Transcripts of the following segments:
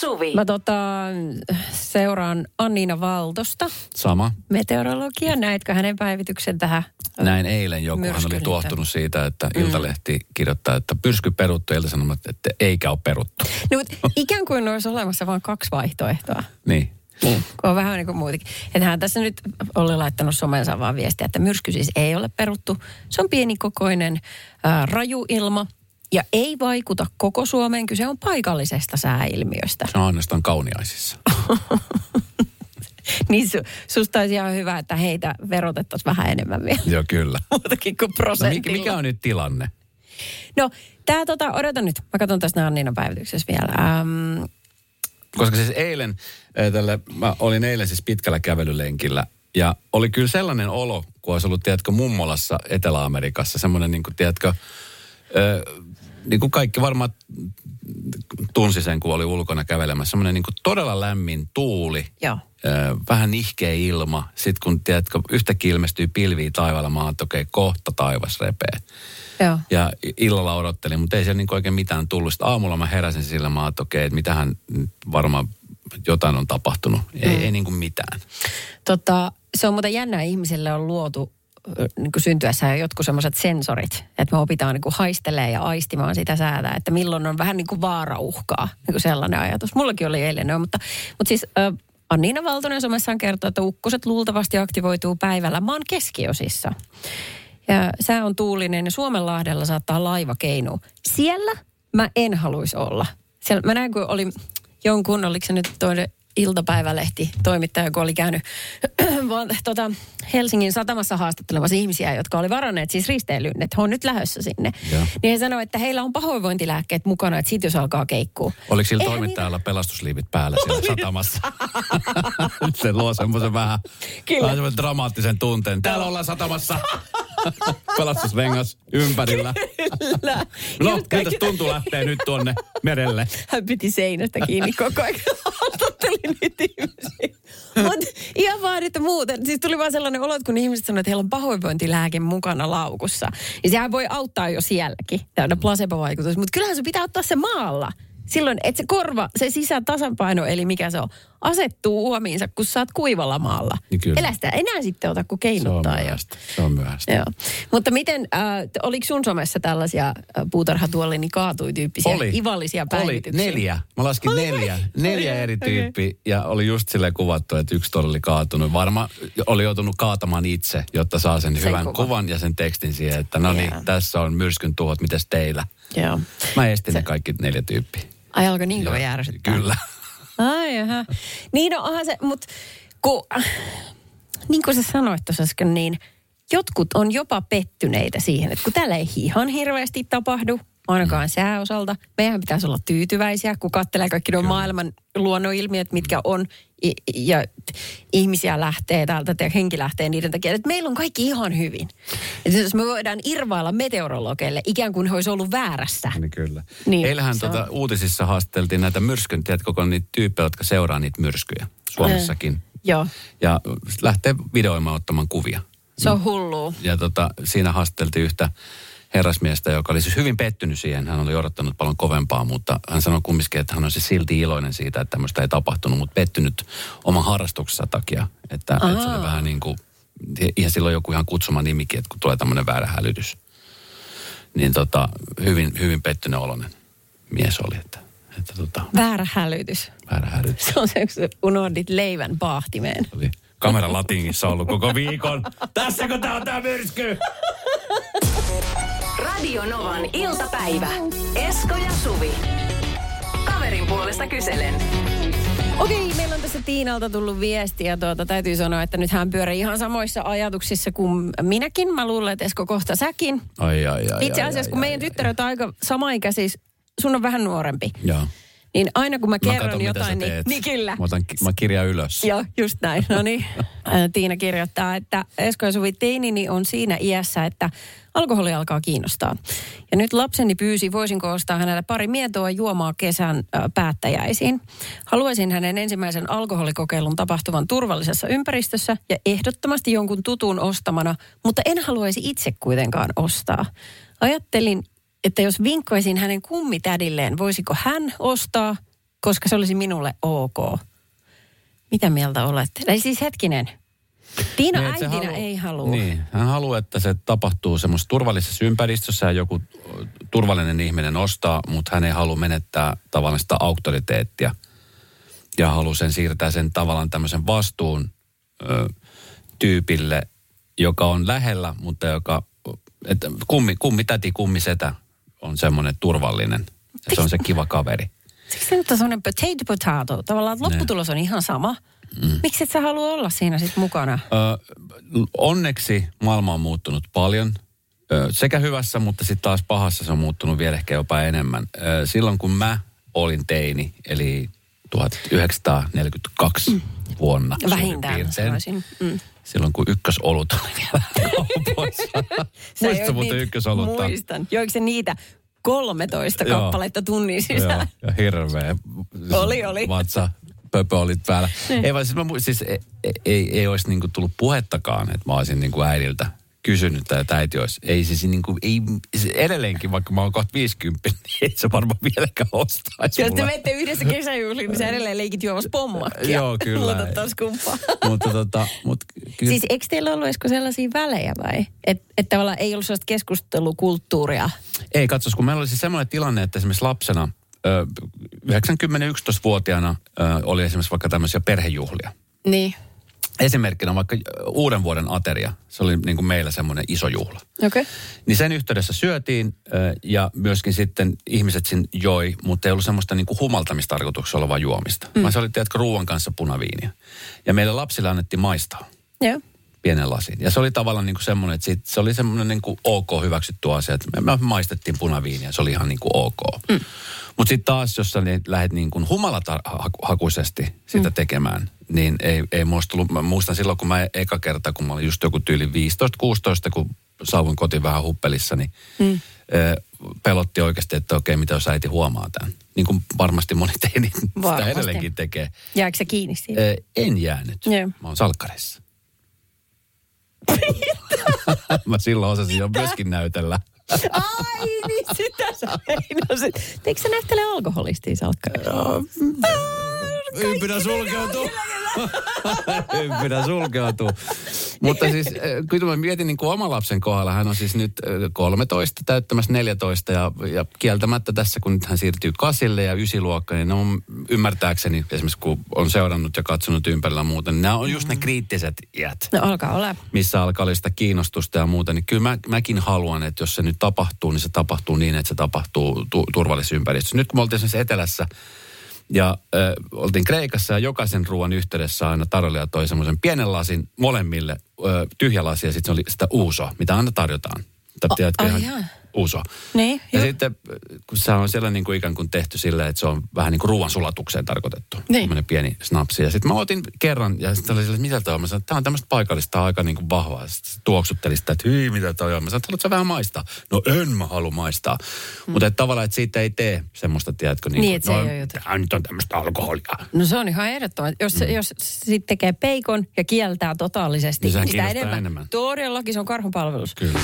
Suvi. Mä tota, seuraan Anniina Valtosta, Sama. meteorologia. Näetkö hänen päivityksen tähän? Näin eilen joku hän oli tuohtunut siitä, että Iltalehti kirjoittaa, että pyrsky peruttu, Ilta-Sanomat, että eikä ole peruttu. No, mutta ikään kuin olisi olemassa vain kaksi vaihtoehtoa. Niin. Niin, kun on vähän niin kuin muutakin. Että hän tässä nyt oli laittanut somensa vaan viestiä, että myrsky siis ei ole peruttu. Se on pienikokoinen ää, raju ilma ja ei vaikuta koko Suomeen. Kyse on paikallisesta sääilmiöstä. Se on ainoastaan kauniaisissa. Niin su, susta olisi ihan hyvä, että heitä verotettaisiin vähän enemmän vielä. Joo, kyllä. Muutakin kuin No, prosentilla. mikä, mikä on nyt tilanne? No, tää tota, odotan nyt. Mä katson tästä Anniinan päivityksessä vielä. Ähm, Koska siis eilen, äh, tälle, mä olin eilen siis pitkällä kävelylenkillä ja oli kyllä sellainen olo, kun olisi ollut, tiedätkö, mummolassa Etelä-Amerikassa, semmoinen, niin kuin, tiedätkö, niin kuin kaikki varmaan tunsi sen, kun oli ulkona kävelemässä, semmoinen niin todella lämmin tuuli, joo. Ö, vähän nihkeä ilma. Sitten kun, tiedätkö, yhtäkkiä ilmestyy pilviä taivaalla, mä että okei, kohta taivas repee. Joo. Ja illalla odottelin, mutta ei siellä niin oikein mitään tullut. Sitten aamulla mä heräsin sillä, mä että okei, että mitähän varmaan jotain on tapahtunut. Ei, Mm. ei niin kuin mitään. Tota, se on muuten jännää, ihmisille on luotu niin kuin syntyessä jotkut semmoiset sensorit, että me opitaan niin kuin haistelee ja aistimaan sitä säätä, että milloin on vähän niin kuin vaarauhkaa, niin kuin sellainen ajatus. Mullakin oli eilen mutta, mutta siis ö, Anniina Valtonen somessaan kertoo, että ukkoset luultavasti aktivoituu päivällä maan keskiosissa. Ja sää on tuulinen ja Suomenlahdella saattaa laiva keinua. Siellä mä en haluaisi olla. Siellä, mä näin, kun oli jonkun, oliko se nyt toinen iltapäivälehti toimittaja, kun oli käynyt tota, Helsingin satamassa haastattelemassa ihmisiä, jotka oli varanneet siis risteilyyn, että he on nyt lähdössä sinne. Joo. Niin he sanoi, että heillä on pahoinvointilääkkeet mukana, että sit jos alkaa keikkuu. Oliko sillä Eihän toimittajalla pelastusliivit päällä siellä satamassa? Se luo semmoisen vähän, Kyllä. vähän semmoisen dramaattisen tunteen. Täällä ollaan satamassa. Pelastusrengas ympärillä. Kyllä. No, miltä tuntuu lähteä nyt tuonne merelle? Hän piti seinästä kiinni koko ajan. Ihmisiä. Mutta ihan vaan, että muuten. Siis tuli vaan sellainen olo, kun ihmiset sanoivat, että heillä on pahoinvointilääke mukana laukussa. Ja sehän voi auttaa jo sielläkin, täydä placebo-vaikutus. Mutta kyllähän se pitää ottaa se maalla. Silloin, että se korva, se sisätasapaino, eli mikä se on, asettuu uomiinsa, kun sä oot kuivalla maalla. Niin kyllä. Elä sitä enää sitten ota, kun Se on keinuttaa jo. myöhäistä. Se on myöhäistä. Joo. Mutta miten, äh, oliko sun somessa tällaisia äh, puutarhatuolini kaatui tyyppisiä Oli. ivallisia Oli päivityksiä? neljä. Mä laskin Oli neljä. vai? Neljä Okei, eri okei. tyyppiä. Ja oli just silleen kuvattu, että yksi todella oli kaatunut. Varmaan oli joutunut kaatamaan itse, jotta saa sen, Sen hyvän kuvan. kuvan. ja sen tekstin siihen, että no niin, Joo. tässä on myrskyn tuhot, mites teillä? Joo. Mä estin ne kaikki neljä tyyppiä. Ai alkoi niin kuin järsyttää? Kyllä. Ai jaha. Niin no onhan se, mutta kun, niin kuin sä sanoit tuossa äsken, niin jotkut on jopa pettyneitä siihen, että kun täällä ei ihan hirveästi tapahdu, ainakaan sääosalta. Meidän pitäisi olla tyytyväisiä, kun katselee kaikki nuo maailman luonnonilmiöt, mitkä on, ja ihmisiä lähtee täältä, ja henki lähtee niiden takia, että meillä on kaikki ihan hyvin. Että jos me voidaan irvailla meteorologeille, ikään kuin he olisi ollut väärässä. Niin kyllä. Niin, Eilähän tuota, uutisissa haasteltiin näitä myrskyn, tiedätkö, kun on niitä tyyppejä, jotka seuraa niitä myrskyjä Suomessakin. Joo, Ja lähtee videoimaan ottamaan kuvia. se on hullua. Ja tota, siinä haasteltiin yhtä herrasmiestä, joka oli siis hyvin pettynyt siihen. Hän oli odottanut paljon kovempaa, mutta hän sanoi kumminkin, että hän on siis silti iloinen siitä, että tämmöistä ei tapahtunut, mutta pettynyt oman harrastuksensa takia. Että, että se oli vähän niin kuin, ihan silloin joku ihan kutsuma nimikin, että kun tulee tämmöinen väärä hälytys. Niin tota, hyvin, hyvin pettynyt oloinen mies oli, että, että tota, Väärä hälytys. väärä hälytys. Se on se, kun unohdit leivän paahtimeen. Oli kamera latingissa ollut koko viikon. Tässäkö tää on tää myrsky? Radio Novan iltapäivä. Esko ja Suvi. Kaverin puolesta kyselen. Okei, meillä on tässä Tiinalta tullut viesti ja tuota, täytyy sanoa, että nyt hän pyörii ihan samoissa ajatuksissa kuin minäkin. Mä luulen, että Esko kohta säkin. Ai, ai, ai. Itse ai, asiassa, ai, kun ai, meidän ai, tyttäret on aika samaikäisiä, sun on vähän nuorempi. Joo. Niin aina kun mä Mä kerron katon, mitä sä jotain, niin, niin kyllä. Mä, otan, mä kirjaan ylös. Joo, just näin. No niin. Tiina kirjoittaa, että Esko ja Suvi teinini on siinä iässä, että alkoholi alkaa kiinnostaa. Ja nyt lapseni pyysi, voisinko ostaa hänelle pari mietoa juomaa kesän päättäjäisiin. Haluaisin hänen ensimmäisen alkoholikokeilun tapahtuvan turvallisessa ympäristössä ja ehdottomasti jonkun tutun ostamana, mutta en haluaisi itse kuitenkaan ostaa. Ajattelin, että jos vinkkaisin hänen kummitädilleen, voisiko hän ostaa koska se olisi minulle ok. Mitä mieltä olette? Eli siis hetkinen. Tiina Niin, äitinä halu- ei halua. Niin, hän haluaa, että se tapahtuu semmoisessa turvallisessa ympäristössä ja joku turvallinen ihminen ostaa, mutta hän ei halua menettää tavallaan sitä auktoriteettia. Ja haluaa sen siirtää sen tavallaan tämmöisen vastuun ö, tyypille, joka on lähellä, mutta joka, että kummi, kummi täti, kummi setä on semmoinen turvallinen. Ja se on se kiva kaveri. Siksi se nyt on semmoinen potato potato. Tavallaan lopputulos on ihan sama. Mm. Miksi et sä halua olla siinä sitten mukana? Ö, onneksi maailma on muuttunut paljon. Ö, sekä hyvässä, mutta sitten taas pahassa se on muuttunut vielä ehkä jopa enemmän. Ö, silloin kun mä olin teini, eli 1942 mm. vuonna. Vähintään piirtein, sanoisin. Mm. Silloin kun ykkösolut oli vielä Sä Muistatko muuten ykkösolutta? Muistan. Joiko se niitä 13 Joo. kappaletta tunnin Joo, sisään? ja hirveä. Oli, oli. Vatsa, pöpö oli päällä. Ei vaan siis, mä, siis ei, ei, ei olisi niinku tullut puhettakaan, että mä olisin niinku äidiltä kysynyt että äiti olisi. Ei siis niinku, ei, se edelleenkin, vaikka mä oon kohta 50, niin ei se varmaan vieläkään ostaisi Jos te menette yhdessä kesäjuhliin, niin sä edelleen leikit juomassa pommakkia. Joo, kyllä. Muuta taas kumppaa. Mutta tota, mut, kyllä, Siis eikö teillä ollut Esko sellaisia välejä vai? Että et tavallaan ei ollut sellaista keskustelukulttuuria. Ei, katsos, kun meillä oli siis semmoinen tilanne, että esimerkiksi lapsena, ö, 90-11-vuotiaana ö, oli esimerkiksi vaikka tämmöisiä perhejuhlia. Niin. Esimerkkinä vaikka uuden vuoden ateria. Se oli niin kuin meillä semmoinen iso juhla. Okay. Niin sen yhteydessä syötiin ja myöskin sitten ihmiset sin joi, mutta ei ollut semmoista niin kuin humaltamistarkoituksella olevaa juomista. Mm. Vaan se oli, tiedätkö, ruoan kanssa punaviiniä. Ja meille lapsille annettiin maistaa Joo. Pienen lasin. Ja se oli tavallaan niin kuin semmoinen, että sit, se oli semmoinen niin kuin ok hyväksytty asia, että me, maistettiin punaviiniä, se oli ihan niin kuin ok. Mm. Mutta sitten taas, jos sä lähdet niin kuin humalahakuisesti sitä mm. tekemään, niin ei, ei muista tullut, mä muistan silloin, kun mä eka kerta, kun mä olin just joku tyyli 15-16, kun saavuin kotiin vähän huppelissa, niin mm. pelotti oikeasti, että okei, mitä jos äiti huomaa tämän. Niin kuin varmasti moni teini sitä Varmasti. edelleenkin tekee. Jääkö se kiinni siitä? Ö, en jäänyt. Joo. Mä oon salkkarissa. Mä silloin osasin jo myöskin näytellä. Ai niin, sitä sä meinasit. Eikö sä näyttele alkoholistia salkkarissa? Ympyrä sulkeutuu. Ympyrä sulkeutuu. Mutta siis, äh, kyllä mä mietin niin kuin oman lapsen kohdalla, hän on siis nyt äh, 13, täyttämässä 14 ja, ja kieltämättä tässä, kun nyt hän siirtyy kasille ja ysiluokkaan, niin ne on ymmärtääkseni, esimerkiksi kun on seurannut ja katsonut ympärillä muuta, niin nämä on just ne kriittiset iät No alkaa olla. missä alkaa olla sitä kiinnostusta ja muuta, niin kyllä mä, mäkin haluan, että jos se nyt tapahtuu, niin se tapahtuu niin, että se tapahtuu tu, turvallisessa ympäristössä. Nyt kun me oltiin esimerkiksi etelässä ja ö, oltiin Kreikassa ja jokaisen ruoan yhteydessä aina tarjoilija toi semmoisen pienen lasin molemmille, ö, tyhjä lasi ja sitten se oli sitä uusoa, mitä aina tarjotaan. Tai tiedätkö ai ihan jaa. Uusoa. Niin, Ja joo. sitten, kun se on siellä niin kuin ikään kuin tehty silleen, että se on vähän niin kuin ruoan sulatukseen tarkoitettu. Niin. Pieni snapsi. Ja sitten mä otin kerran, ja sitten oli silleen, että mitä toi on? Mä sanoin, että tämä on tämmöistä paikallista aika niin kuin vahvaa. Sitten tuoksutteli sitä, että hyi, mitä toi on? Mä sanoin, että haluatko sä vähän maistaa? No en mä halua maistaa. Mm. Mutta tavallaan, että siitä ei tee semmoista, tiedätkö, niin, Niin, kuin, että se no, ei ole jotenkin- tämä nyt on tämmöistä alkoholia. No se on ihan ehdottoman. Jos, mm. jos sit tekee peikon ja kieltää totaalisesti, Niin sehän sitä enemmän. enemmän. Todellakin se on karhunpalvelus. Kyllä.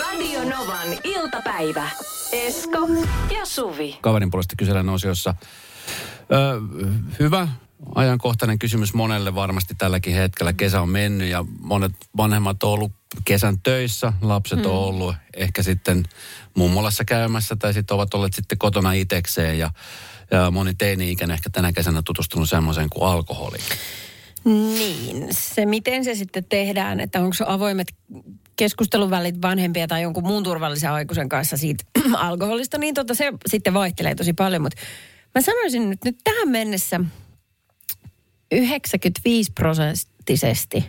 Radio Novan iltapäivä. Esko ja Suvi. kaverin puolesta kysellään osiossa. Ö, hyvä ajankohtainen kysymys monelle varmasti tälläkin hetkellä. Kesä on mennyt ja monet vanhemmat on ollut kesän töissä. Lapset mm. on ollut ehkä sitten mummolassa käymässä tai sitten ovat olleet sitten kotona itekseen. Ja, ja moni teini-ikäinen ehkä tänä kesänä tutustunut semmoiseen kuin alkoholi. Niin, se miten se sitten tehdään, että onko se avoimet keskusteluvälit vanhempia tai jonkun muun turvallisen aikuisen kanssa siitä alkoholista, niin tota se sitten vaihtelee tosi paljon. Mutta mä sanoisin nyt, nyt tähän mennessä 95 prosenttisesti,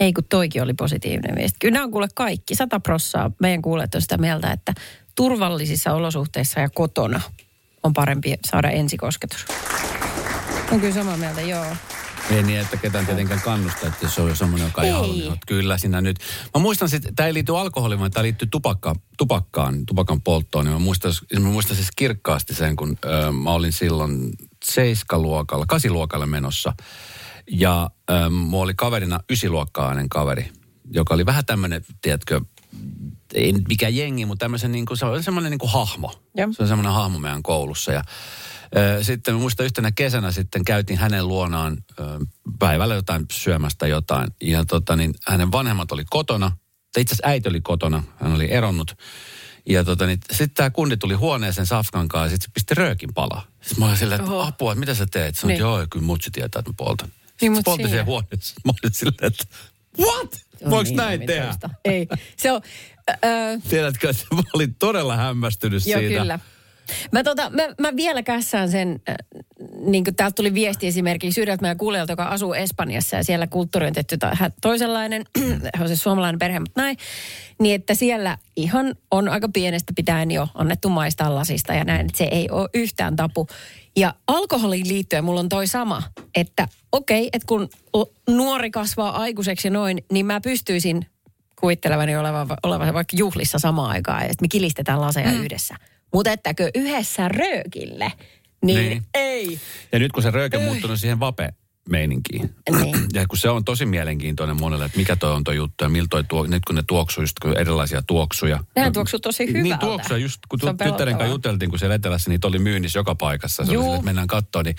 ei kun toikin oli positiivinen viesti. Kyllä nämä on kuule kaikki, 100 prossaa meidän kuulet on sitä mieltä, että turvallisissa olosuhteissa ja kotona on parempi saada ensikosketus. On kyllä samaa mieltä, joo. Ei niin, että ketään tietenkään kannusta, että jos on jo semmoinen, joka ei, Ei. halua, niin kyllä sinä nyt. Mä muistan, että tämä ei liity alkoholiin, vaan tämä liittyy tupakka, tupakkaan, tupakan polttoon. Niin mä, muistan, mä muistan siis kirkkaasti sen, kun ö, mä olin silloin seiskaluokalla, kasiluokalle menossa. Ja ö, mulla oli kaverina ysiluokkainen kaveri, joka oli vähän tämmöinen, tiedätkö, ei mikään jengi, mutta tämmöisen niin kuin, se oli semmoinen niin kuin hahmo. Joo. Se on semmoinen hahmo meidän koulussa. Ja, Sitten muista yhtenä kesänä sitten käytiin hänen luonaan päivällä jotain syömästä jotain. Ja tota, niin hänen vanhemmat oli kotona. Tai itse asiassa äiti oli kotona, hän oli eronnut. Ja tota, niin, sitten tämä kundi tuli huoneeseen Safkan kanssa ja sitten se pisti röökin palaa. Sitten mä olin silleen, että Oho. apua, että mitä sä teet? Sanoin, Niin. joo, kyllä mutsi tietää, että mä poltan. Niin, Sitten siinä- siellä huoneessa. Mä olin silleen, että what? Voiko niin näin tehdä? Ei. Se on, öö, Tiedätkö, että mä olin todella hämmästynyt Joo, siitä. kyllä. Mä, tota, mä, mä vielä kässään sen, äh, niin kuin täältä tuli viesti esimerkiksi yhdeltä meidän kuulijalta, joka asuu Espanjassa ja siellä kulttuuri on tehty ta- hä- toisenlainen, on siis suomalainen perhe, mutta näin, niin että siellä ihan on aika pienestä pitäen jo annettu maistaa lasista ja näin, että se ei ole yhtään tapu. Ja alkoholiin liittyen mulla on toi sama, että okei, että kun nuori kasvaa aikuiseksi noin, niin mä pystyisin kuvittelevani olevan, olevan vaikka juhlissa samaan aikaan, että me kilistetään laseja mm. yhdessä. Mutta ettäkö yhdessä röökille, niin, Niin. niin. ei. Ja nyt kun se rööke on muuttunut siihen vape-meininkiin. Niin. Ja kun se on tosi mielenkiintoinen monelle, että mikä toi on toi juttu ja miltä toi tuo, nyt kun ne tuoksuu just erilaisia tuoksuja. Nehän tuoksuu tosi Niin hyvältä. tuoksuu, just kun on tyttären kanssa juteltiin, kun siellä etelässä niitä oli myynnissä joka paikassa. Se oli sille, että mennään katsomaan, niin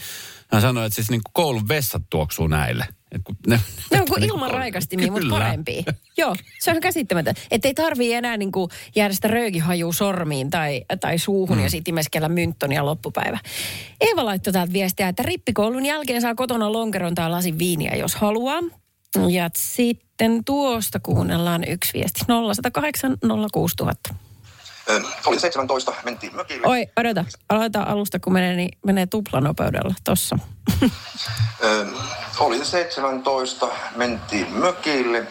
hän sanoi, että siis niin koulun vessat tuoksuu näille. Et kun ne, Ne on kuin niin ilman raikastimia, mutta Kyllä. parempia. Joo, se on käsittämätöntä. Että ei tarvii enää niin kuin jäädä sitä röökihajua sormiin tai, tai suuhun mm. ja sitten imeskellä mynttonia loppupäivä. Eeva laittoi täältä viestiä, että rippikoulun jälkeen saa kotona lonkeron tai lasin viiniä, jos haluaa. Ja sitten tuosta kuunnellaan yksi viesti. 0108 06000. Oli 17, mentiin mökille. Oi, odota. Aloitetaan alusta, kun menee, niin menee tuplanopeudella. Tossa. Oli 17, mentiin mökille.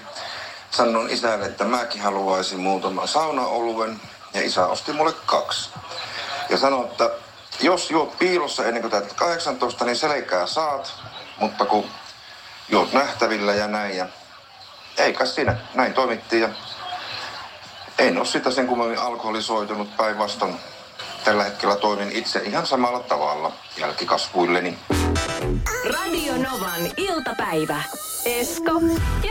Sanoin isälle, että mäkin haluaisin muutaman saunaoluen. Ja isä osti mulle kaksi. Ja sanoi, että jos juot piilossa ennen kuin täytät 18, niin selkää saat. Mutta kun juot nähtävillä ja näin. Ja ei kai siinä. Näin toimittiin ja en ole sitä sen kummemmin alkoholisoitunut päinvastoin. Tällä hetkellä toimin itse ihan samalla tavalla jälkikasvuilleni. Radio Novan iltapäivä. Esko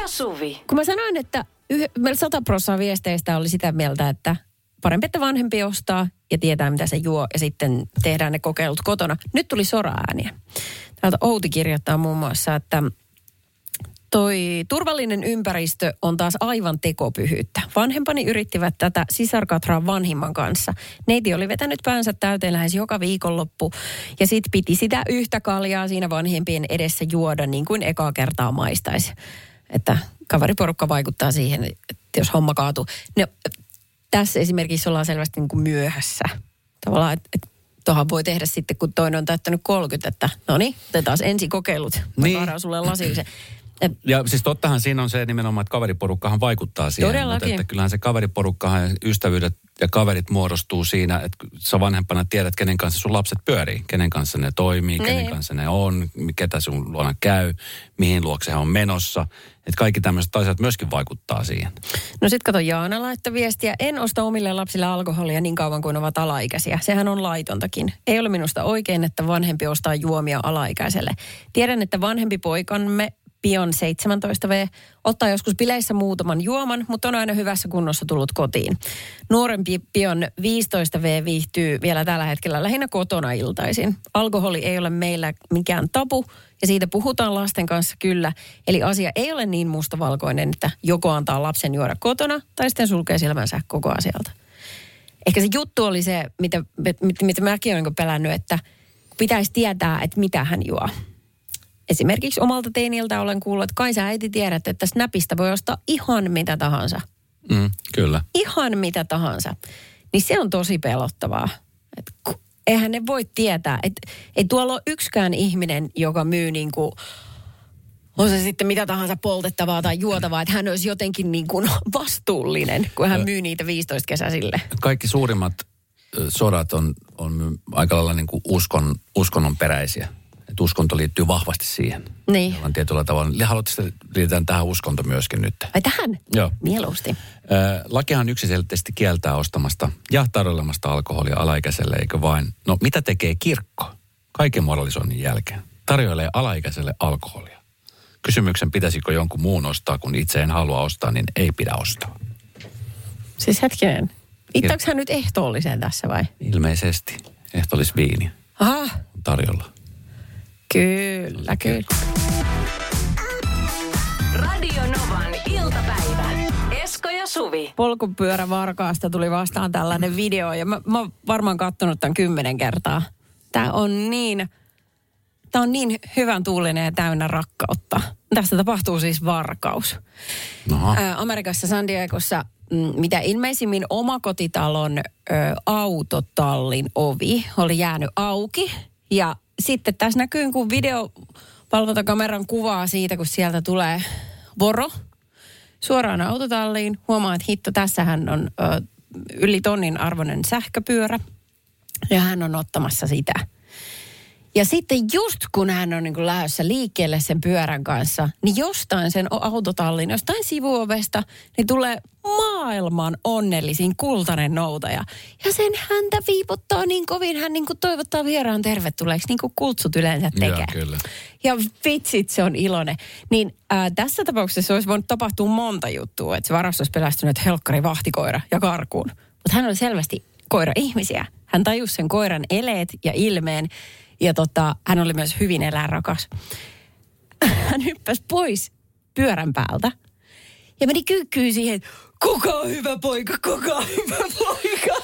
ja Suvi. Kun mä sanoin, että yh, meillä 100 prosenttia viesteistä oli sitä mieltä, että parempi, että vanhempi ostaa ja tietää, mitä se juo ja sitten tehdään ne kokeilut kotona. Nyt tuli sora-ääniä. Täältä Outi kirjoittaa muun muassa, että toi turvallinen ympäristö on taas aivan tekopyhyyttä. Vanhempani yrittivät tätä sisarkatraa vanhimman kanssa. Neiti oli vetänyt päänsä täyteen lähes joka viikonloppu ja sit piti sitä yhtä kaljaa siinä vanhempien edessä juoda niin kuin ekaa kertaa maistaisi. Että kaveriporukka vaikuttaa siihen, että jos homma kaatuu. No, tässä esimerkiksi ollaan selvästi niin kuin myöhässä. Tavallaan, että, että tuohan voi tehdä sitten, kun toinen on täyttänyt 30, että no niin, otetaan ensi kokeilut. Mä niin. sulle lasillisen. Ja siis tottahan siinä on se nimenomaan, että kaveriporukkahan vaikuttaa siihen. Todellakin. Mutta että kyllähän se kaveriporukkahan ja ystävyydet ja kaverit muodostuu siinä, että sä vanhempana tiedät, kenen kanssa sun lapset pyörii. Kenen kanssa ne toimii, kenen Niin. kanssa ne on, ketä sun luona käy, mihin luokse he on menossa. Että kaikki tämmöiset asiat myöskin vaikuttaa siihen. no sit kato Jaana laittoi viestiä. En osta omille lapsille alkoholia niin kauan kuin ovat alaikäisiä. Sehän on laitontakin. Ei ole minusta oikein, että vanhempi ostaa juomia alaikäiselle. Tiedän, että vanhempi poikamme Pion 17V ottaa joskus bileissä muutaman juoman, mutta on aina hyvässä kunnossa tullut kotiin. Nuorempi Pion 15V viihtyy vielä tällä hetkellä lähinnä kotona iltaisin. Alkoholi ei ole meillä mikään tabu ja siitä puhutaan lasten kanssa kyllä. Eli asia ei ole niin mustavalkoinen, että joko antaa lapsen juoda kotona tai sitten sulkee silmänsä koko asialta. Ehkä se juttu oli se, mitä, mitä, mitä mäkin olen niin pelännyt, että pitäisi tietää, että mitä hän juo. Esimerkiksi omalta teiniltä olen kuullut, että kai sä äiti tiedät, että Snapista voi ostaa ihan mitä tahansa. Mm, kyllä. Ihan mitä tahansa. Niin se on tosi pelottavaa. Et ku- eihän ne voi tietää, että ei tuolla ole yksikään ihminen, joka myy niin kuin, on se sitten mitä tahansa poltettavaa tai juotavaa, että hän olisi jotenkin niin kuin vastuullinen, kun hän myy niitä 15 kesäsille. Kaikki suurimmat sodat on, on aika lailla niin kuin uskon, uskonnon peräisiä. Et uskonto liittyy vahvasti siihen. Niin. Jollain tietyllä tavalla. Ja Haluatteko, että liitetään tähän uskonto myöskin nyt? Ai tähän? Joo. Mieluusti. Lakihan yksiselitteisesti kieltää ostamasta ja tarjoilemasta alkoholia alaikäiselle, eikö vain? No mitä tekee kirkko kaiken moralisoinnin jälkeen? Tarjoilee alaikäiselle alkoholia. Kysymyksen pitäisikö jonkun muun ostaa, kun itse en halua ostaa, niin ei pidä ostaa. Siis hetkinen. Viittaako hän nyt ehtoolliseen tässä vai? Ilmeisesti. Ehtoollis viini. Aha, tarjolla. Kyllä, kyllä. Radio Novan iltapäivä. Esko ja Suvi. Polkupyörävarkaasta tuli vastaan tällainen video ja mä, mä oon varmaan kattonut tämän kymmenen kertaa. Tämä on niin, tää on niin hyvän tuulinen ja täynnä rakkautta. Tästä tapahtuu siis varkaus. No, Ää, Amerikassa San Diegossa mm, mitä ilmeisimmin omakotitalon ö, autotallin ovi oli jäänyt auki. Ja sitten tässä näkyy kun videovalvontakameran kuvaa siitä, kun sieltä tulee voro suoraan autotalliin. Huomaa, että hitto, tässähän on ö, yli tonnin arvoinen sähköpyörä. Ja hän on ottamassa sitä. Ja sitten just kun hän on niin kuin lähdössä liikkeelle sen pyörän kanssa, niin jostain sen autotallin, jostain sivuovesta, niin tulee maailman onnellisin kultainen noutaja. Ja sen häntä viipottaa niin kovin, hän niin kuin toivottaa vieraan tervetulleeksi, niin kuin kultsut yleensä tekee. Joo, kyllä. Ja vitsit, se on iloinen. Niin ää, tässä tapauksessa olisi voinut tapahtua monta juttua, että se varas olisi pelästynyt helkkari vahtikoira ja karkuun. Mutta hän oli selvästi koira-ihmisiä. Hän tajusi sen koiran eleet ja ilmeen. Ja tota, hän oli myös hyvin eläinrakas. Hän hyppäsi pois pyörän päältä ja meni kyykkyyn siihen, kuka on hyvä poika, kuka on hyvä poika.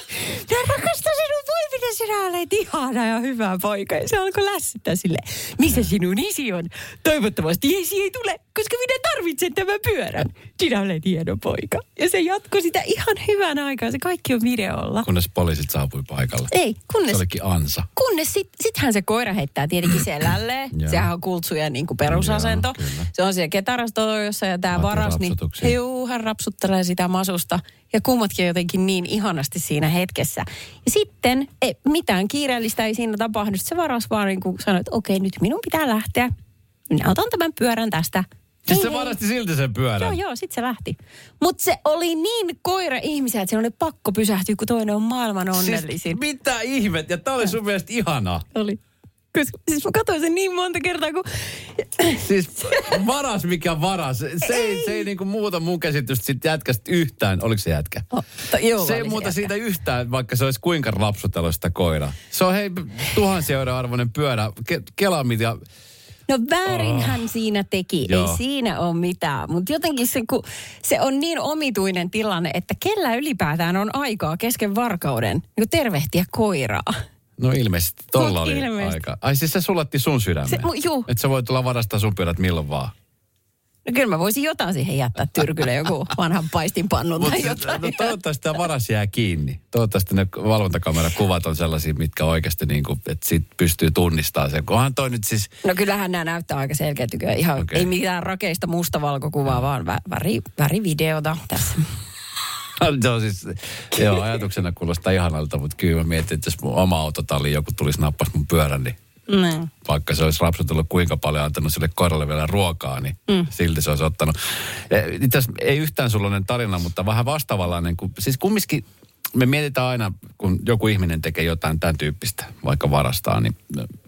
Mä rakastan sinun voi, mitä sinä olet ihana ja hyvä poika. Ja se alkoi lässyttää sille, missä sinun isi on? Toivottavasti esi ei tule, koska minä tarvitsen tämän pyörän. Sinä olet hieno poika. Ja se jatkoi sitä ihan hyvän aikaa. Se kaikki on videolla. Kunnes poliisit saapui paikalle. Ei, kunnes Se olikin ansa. Kunnes sit, sittenhän se koira heittää tietenkin selälleen. Sehän on kultsujen niin kuin perusasento. Joo, kyllä. se on siellä ketarastojossa ja tämä varas, niin juu, hän rapsuttelee sitä masusta. Ja kummatkin jotenkin niin ihanasti siinä hetkessä. Ja sitten ei, mitään kiireellistä ei siinä tapahdu. Se varas vaan niin kuin sanoi, että okei, nyt minun pitää lähteä. Minä otan tämän pyörän tästä. Siis Hei, se varasti silti sen pyörän. Joo, joo, sitten se lähti. Mutta se oli niin koira-ihmisiä, että sen oli pakko pysähtyä, kun toinen on maailman onnellisin. Siis mitä ihmet? Ja tää oli sun mielestä ihanaa. Oli. Koska, siis mä katsoin sen niin monta kertaa, kun... Siis varas mikä varas. Se ei, Ei. se ei niinku muuta mun käsitystä siitä jätkästä yhtään. Oliko se jätkä? Oh, to, joo, se ei muuta jätkä. siitä yhtään, vaikka se olisi kuinka rapsutellut sitä koiraa. Se on hei tuhansia euroa arvoinen pyörä. Ke, Kela mitä... No väärin hän siinä teki, Ah. Joo. ei siinä ole mitään. Mutta jotenkin se, kun se on niin omituinen tilanne, että kellä ylipäätään on aikaa kesken varkauden niin tervehtiä koiraa. No ilmeisesti, tolla No, oli ilmeisesti. aika. Ai siis se sulatti sun sydämeen. Se- mu- juu. Että sä voit tulla varastaa sun pyörät milloin vaan. No kyllä mä voisin jotain siihen jättää tyrkylle, joku vanhan paistinpannun tai jotain. no, toivottavasti tämä varas jää kiinni. Toivottavasti ne valvontakamerakuvat on sellaisia, mitkä oikeasti niin kuin, että sit pystyy tunnistamaan sen. Kunhan toi nyt siis, No kyllähän nämä näyttää aika selkeät kyllä. Ihan okay. ei mitään rakeista mustavalkokuvaa, vaan vä- väri, värivideota tässä. se on siis, joo, ajatuksena kuulostaa ihanalta, mutta kyllä mä mietin, että jos mun oma autotalli joku tulisi nappas mun pyörän, niin Mm. vaikka se olisi rapsutellut kuinka paljon antanut sille koiralle vielä ruokaa, niin mm. silti se olisi ottanut. Eh, Itse asiassa ei yhtään sullainen tarina, mutta vähän vastaavanlainen. Kun, siis kumminkin me mietitään aina, kun joku ihminen tekee jotain tämän tyyppistä, vaikka varastaa, niin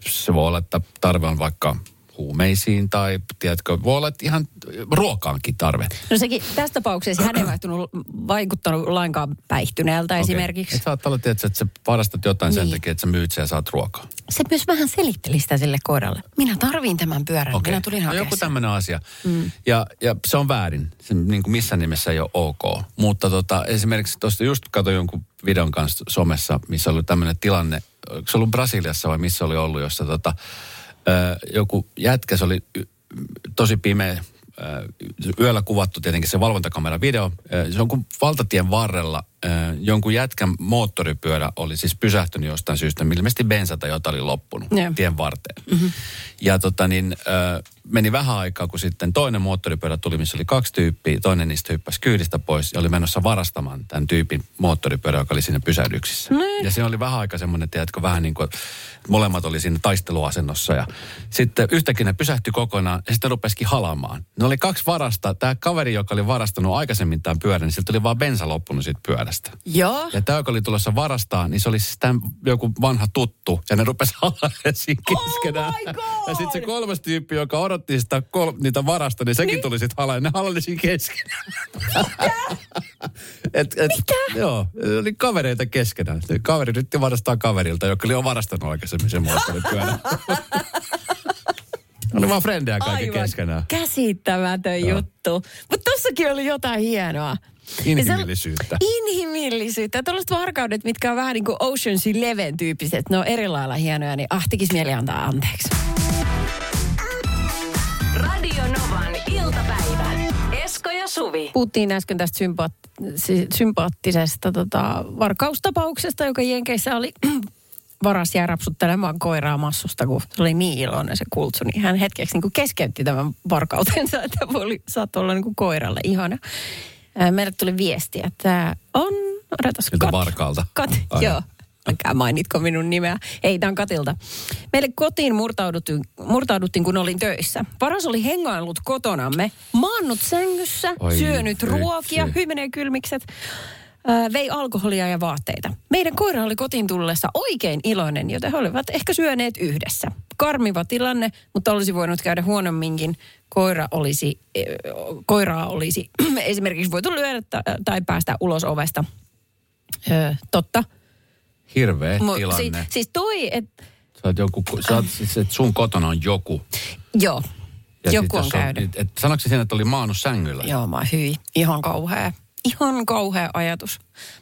se voi olla, että tarve on vaikka huumeisiin tai, tiedätkö, voi olla, että ihan ruokaankin tarve. No sekin, tässä tapauksessa hän ei vaikuttanut, vaikuttanut lainkaan päihtyneeltä okay. esimerkiksi. Et saattaa olla, tiedätkö, että sä varastat jotain sen Niin. takia, että sä myyt sen ja saat ruokaa. Se myös vähän selitteli sitä sille koiralle. Minä tarviin tämän pyörän, okay. minä tulin no hakemaan joku sen. tämmöinen asia. Mm. Ja, ja se on väärin. Se niin kuin missään nimessä ei ole ok. Mutta tota, esimerkiksi tuosta just katsoin jonkun videon kanssa somessa, missä oli tämmöinen tilanne. Se ollut Brasiliassa vai missä oli ollut, jossa tota, joku jätkä, se oli tosi pimeä, yöllä kuvattu tietenkin se valvontakamera video. Se on kuin valtatien varrella ö, jonkun jätkän moottoripyörä oli siis pysähtynyt jostain syystä. Ilmeisesti bensa tai jotain oli loppunut Joo. tien varteen. Mm-hmm. Ja tota niin, ö, meni vähän aikaa, kun sitten toinen moottoripyörä tuli, missä oli kaksi tyyppiä. Toinen niistä hyppäsi kyydistä pois ja oli menossa varastamaan tämän tyypin moottoripyörä, joka oli siinä pysähdyksissä. Niin. Ja siinä oli vähän aika semmoinen, tiedätkö, vähän niin kuin molemmat oli siinä taisteluasennossa. Ja sitten yhtäkkiä ne pysähtyi kokonaan ja sitten rupesikin halamaan. Ne oli kaksi varasta. Tämä kaveri, joka oli varastanut aikaisemmin tämän pyörän, niin siltä oli vaan bensa loppunut siitä pyörästä. Mielestä. Joo. Ja tämä, joka oli tulossa varastaa, niin se oli siis tämän joku vanha tuttu. Ja ne rupesi halamaan siinä keskenään. God! Ja sitten se kolmas tyyppi, joka odotti sitä kol- niitä varasta, niin sekin niin? tuli sitten halaan. Ne halaili siinä keskenään. et, et, Mitä? Joo, ne oli kavereita keskenään. Kaveri yritti varastaa kaverilta, joka oli jo varastanut aikaisemmin sen moottoripyörän. oli vaan frendejä kaikki Aivan keskenään. käsittämätön Joo. juttu. Mutta tossakin oli jotain hienoa. Inhimillisyyttä. Se- Inhimillisyyttä. Tuollaiset varkaudet, mitkä on vähän niin kuin Ocean's Eleven tyyppiset, ne on eri lailla hienoja, niin ah, tekis mieli antaa anteeksi. Radio Novan iltapäivä. Esko ja Suvi. Puhuttiin äsken tästä sympaat- sympaattisesta tota, varkaustapauksesta, joka Jenkeissä oli varas jää rapsuttelemaan koiraa massusta, kun se oli niin iloinen se kultsu, niin hän hetkeksi niin kuin keskeytti tämän varkautensa, että oli, saattoi olla niin kuin koiralle ihana. Meille tuli viesti, että on, odotas, Kat- Varkalta? Kat, joo. Älkää mainitko minun nimeä. Ei, tämä on Katilta. Meille kotiin murtauduttiin, murtauduttiin, kun olin töissä. Varas oli hengaillut kotonamme, maannut sängyssä, Oi syönyt vitsi. ruokia, hymenee kylmikset, vei alkoholia ja vaatteita. Meidän koira oli kotiin tullessa oikein iloinen, joten he olivat ehkä syöneet yhdessä. Karmiva tilanne, mutta olisi voinut käydä huonomminkin. Koira olisi, eh, koiraa olisi esimerkiksi voitu lyödä ta- tai päästä ulos ovesta. Ö, totta. Hirveä Mu- tilanne. Si- siis toi, että Sä oot joku, sä oot, siis, että sun kotona on joku. joo, Ja joku sit on käynyt. Et, et, sanoiko se siinä, että oli maannut sängyllä? Joo, mä hyi. Ihan kauhea. Ihan kauhea ajatus.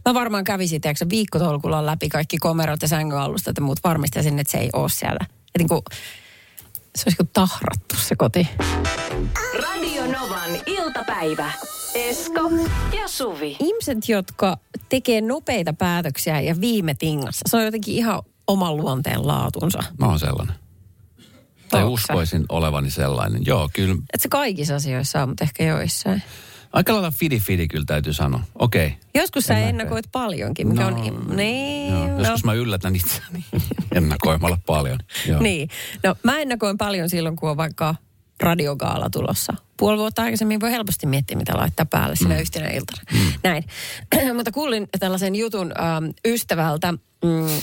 Mä varmaan kävisin, tiedätkö, viikkotolkulla läpi kaikki komerot ja sängyalustat ja muut varmistaisin, että se ei ole siellä. Et niin kuin, se olisi kuin tahrattu se koti. Radio Novan iltapäivä. Esko ja Suvi. Ihmiset, jotka tekee nopeita päätöksiä ja viime tingassa, se on jotenkin ihan oman luonteen laatunsa. Mä oon sellainen. Tai uskoisin olevani sellainen. Joo, kyllä. Et se kaikissa asioissa on, mutta ehkä joissain. Aika lailla fidi-fidi kyllä täytyy sanoa. Okei. Okay. Joskus sä ennakoit paljonkin, mikä on... Niin, Joo, no. joskus mä yllätän itseäni ennakoimalla paljon. Joo. Niin. No mä ennakoin paljon silloin, kun on vaikka radiogaala tulossa. Puoli vuotta aikaisemmin voi helposti miettiä, mitä laittaa päälle sinä mm. yhtenä iltana. Mm. Näin. Mutta kuulin tällaisen jutun ähm, ystävältä. Mm,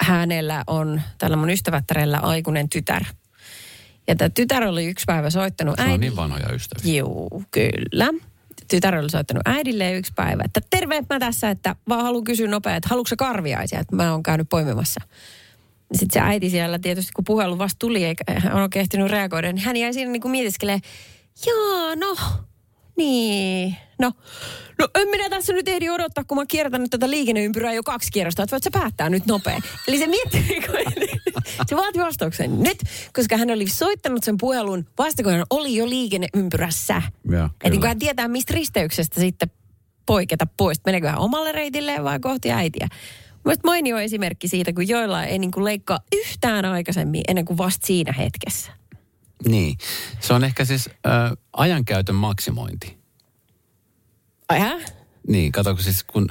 hänellä on, tällä mun ystävättärellä aikuinen tytär. Ja tämä tytär oli yksi päivä soittanut Se on niin vanhoja ystäviä. Juu, kyllä. Tytär oli soittanut äidille yksi päivä, että terve mä tässä, että vaan haluan kysyä nopeasti, että haluatko karviaisia, että mä oon käynyt poimimassa. Sitten se äiti siellä tietysti, kun puhelu vasta tuli, eikä hän ole kehtinyt reagoida, niin hän jäi siinä niin kuin mietiskelee, jaa, no, niin, no, no en minä tässä nyt ehdi odottaa, kun mä oon kiertänyt tätä liikenneympyrää jo kaksi kierrosta, että voit sä päättää nyt nopea. Eli se miettii, kuin- se vaati vastauksen nyt, koska hän oli soittanut sen puhelun vasta kun hän oli jo liikenneympyrässä. Että kun hän tietää, mistä risteyksestä sitten poiketa pois, meneekö hän omalle reitilleen vai kohti äitiä. Mielestäni mainio esimerkki siitä, kun joillain ei niin kuin leikkaa yhtään aikaisemmin ennen kuin vasta siinä hetkessä. Niin. Se on ehkä siis äh, ajankäytön maksimointi. Hä? Niin, kato, kun siis kun...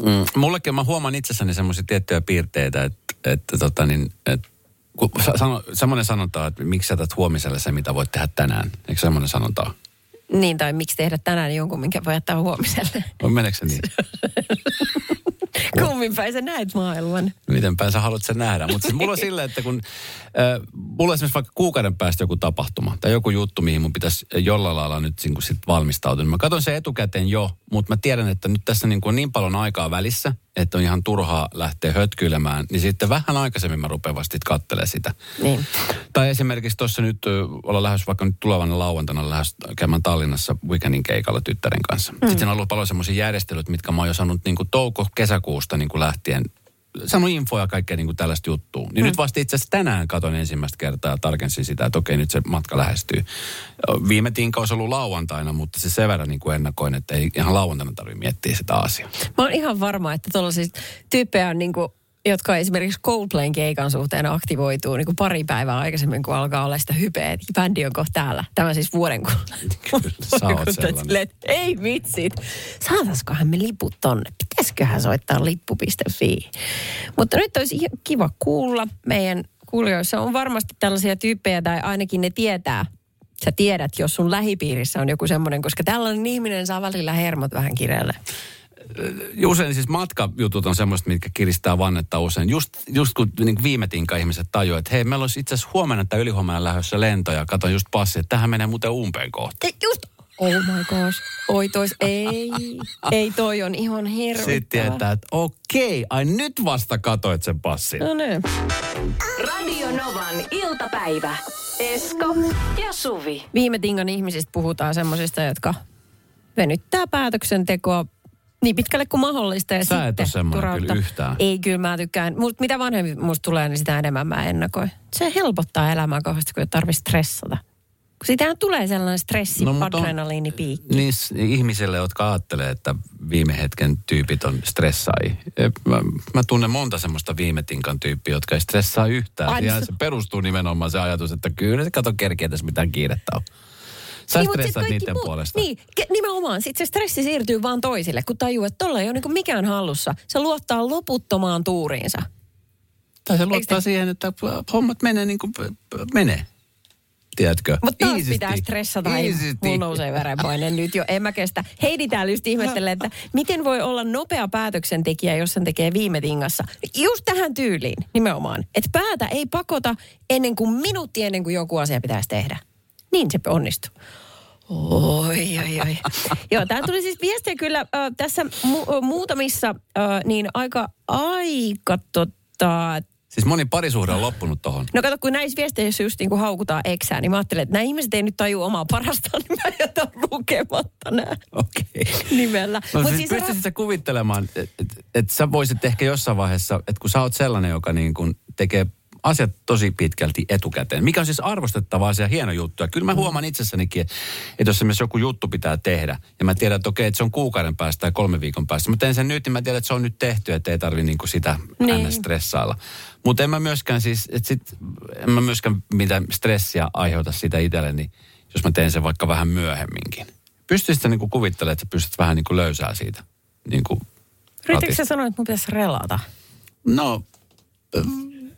Mm, mullekin mä huomaan itsessäni semmoisia tiettyjä piirteitä, että, että tota niin, että kun sa- sano, semmoinen sanonta, että miksi jätät huomiselle se, mitä voit tehdä tänään. Eikö semmoinen sanonta? Niin, tai miksi tehdä tänään jonkun, minkä voi jättää huomiselle. Vai meneekö se niin? Kummin päin sä näet maailman. Miten päin sä haluat sen nähdä. Mutta siis mulla on silleen, että kun äh, mulla on esimerkiksi vaikka kuukauden päästä joku tapahtuma tai joku juttu, mihin mun pitäisi jollain lailla nyt niin kuin sit valmistautua. Niin mä katson sen etukäteen jo, mutta mä tiedän, että nyt tässä niin, kuin on niin paljon aikaa välissä, että on ihan turhaa lähteä hötkyilemään. Niin sitten vähän aikaisemmin mä rupean vasta sit kattelemaan sitä. Niin. Tai esimerkiksi tuossa nyt ö, ollaan lähes vaikka nyt tulevana lauantaina lähes käymään Tallinnassa weekendin keikalla tyttären kanssa. Mm. Sitten on ollut paljon semmoisia järjestelyt, mitkä mä oon jo saanut niin kuin touko-kesäkuusta niin kuin lähtien saanut infoja ja kaikkea niin kuin tällaista juttua. Niin mm. nyt vasta itse asiassa tänään katon ensimmäistä kertaa ja tarkensin sitä, että okei, nyt se matka lähestyy. Viime tinka olisi ollut lauantaina, mutta se sen verran niin kuin ennakoin, että ei ihan lauantaina tarvitse miettiä sitä asiaa. Mä oon ihan varma, että tuollaisia tyyppejä on niin kuin, jotka esimerkiksi Coldplayn keikan suhteen aktivoituu niin kuin pari päivää aikaisemmin, kun alkaa olla sitä hypeä, että bändi on kohta täällä. Tämä siis vuoden että ei vitsit. Saataisikohan me liput tonne? Pitäisiköhän soittaa lippu.fi? Mutta nyt olisi ihan kiva kuulla. Meidän kuulijoissa on varmasti tällaisia tyyppejä, tai ainakin ne tietää, sä tiedät, jos sun lähipiirissä on joku semmoinen, koska tällainen ihminen saa välillä hermot vähän kireelle. Usein siis matkajutut on semmoista, mitkä kiristää vannetta usein. Just, just kun niin viime tinka ihmiset tajuaa, että hei, meillä olisi itse asiassa huomenna tai ylihuomenna lähdössä lento ja kato just passi, että tähän menee muuten umpeen kohta. Ei, Just, oh my gosh. Oi tois, ei, ei toi on ihan hirvittävä. Sitten tietää, että okei, ai nyt vasta katoit sen passin. No niin. Radio Novan iltapäivä. Esko ja Suvi. Viime tingan ihmisistä puhutaan semmoisista, jotka venyttää päätöksentekoa niin pitkälle kuin mahdollista. Ja Sä et sitten ole semmoinen kyllä yhtään. Ei, kyllä mä tykkään. Mut mitä vanhempi musta tulee, niin sitä enemmän mä ennakoin. Se helpottaa elämää kauheasti, kun ei tarvitse stressata. Kun siitähän tulee sellainen stressi, no, adrenaliinipiikki. Niin ihmisille, jotka ajattelee, että viime hetken tyypit on stressai. Mä, mä tunnen monta semmoista viime tinkan tyyppiä, jotka ei stressaa yhtään. Ja se- se perustuu nimenomaan se ajatus, että kyllä se kato kerkeä tässä mitään kiirettä on. Sä Niin, stressaat kaikki niiden muut- puolesta. Niin, ke- nimenomaan. Sitten se stressi siirtyy vaan toisille, kun tajuu, että tolla ei ole niinku mikään hallussa. Se luottaa loputtomaan tuuriinsa. Tai se luottaa te- siihen, että hommat menee niin kuin menee. Tiedätkö? Mutta taas Iisisti. pitää stressata. Mulla nousee verenpaine nyt jo. En mä kestä. Heidi täällä just ihmettelee, että miten voi olla nopea päätöksentekijä, jos sen tekee viime tingassa. Just tähän tyyliin nimenomaan. Että päätä ei pakota ennen kuin minuutti ennen kuin joku asia pitäisi tehdä. Niin se onnistuu. Oi, oi, oi. Joo, täällä tuli siis viestiä kyllä äh, tässä mu- muutamissa äh, niin aika, aika tota, Siis moni parisuhde on loppunut tohon. No kato, kun näissä viesteissä just niin kuin haukutaan eksää, niin mä ajattelin, että nämä ihmiset ei nyt tajua omaa parastaan, niin mä jätän lukematta nämä Okei. nimellä. No Mut siis, siis pystyisit sä kuvittelemaan, että et, et sä voisit ehkä jossain vaiheessa, että kun sä oot sellainen, joka niin kuin tekee asiat tosi pitkälti etukäteen, mikä on siis arvostettava asia, hieno juttu. Ja kyllä mä huomaan itsessänikin, että jos esimerkiksi joku juttu pitää tehdä, ja mä tiedän, että okei, että se on kuukauden päästä tai kolme viikon päästä. Mä teen sen nyt, niin mä tiedän, että se on nyt tehty, että ei tarvi niin kuin sitä Niin. stressailla. Mutta en mä myöskään siis, että sit, en mä myöskään mitään stressiä aiheuta sitä itselleni, jos mä teen sen vaikka vähän myöhemminkin. Pystyisit sä niin kuin kuvittelemaan, että sä pystyt vähän niin kuin löysää siitä? Niin kuin Yritätkö ratista? sä sanoa, että mun pitäisi relata? No,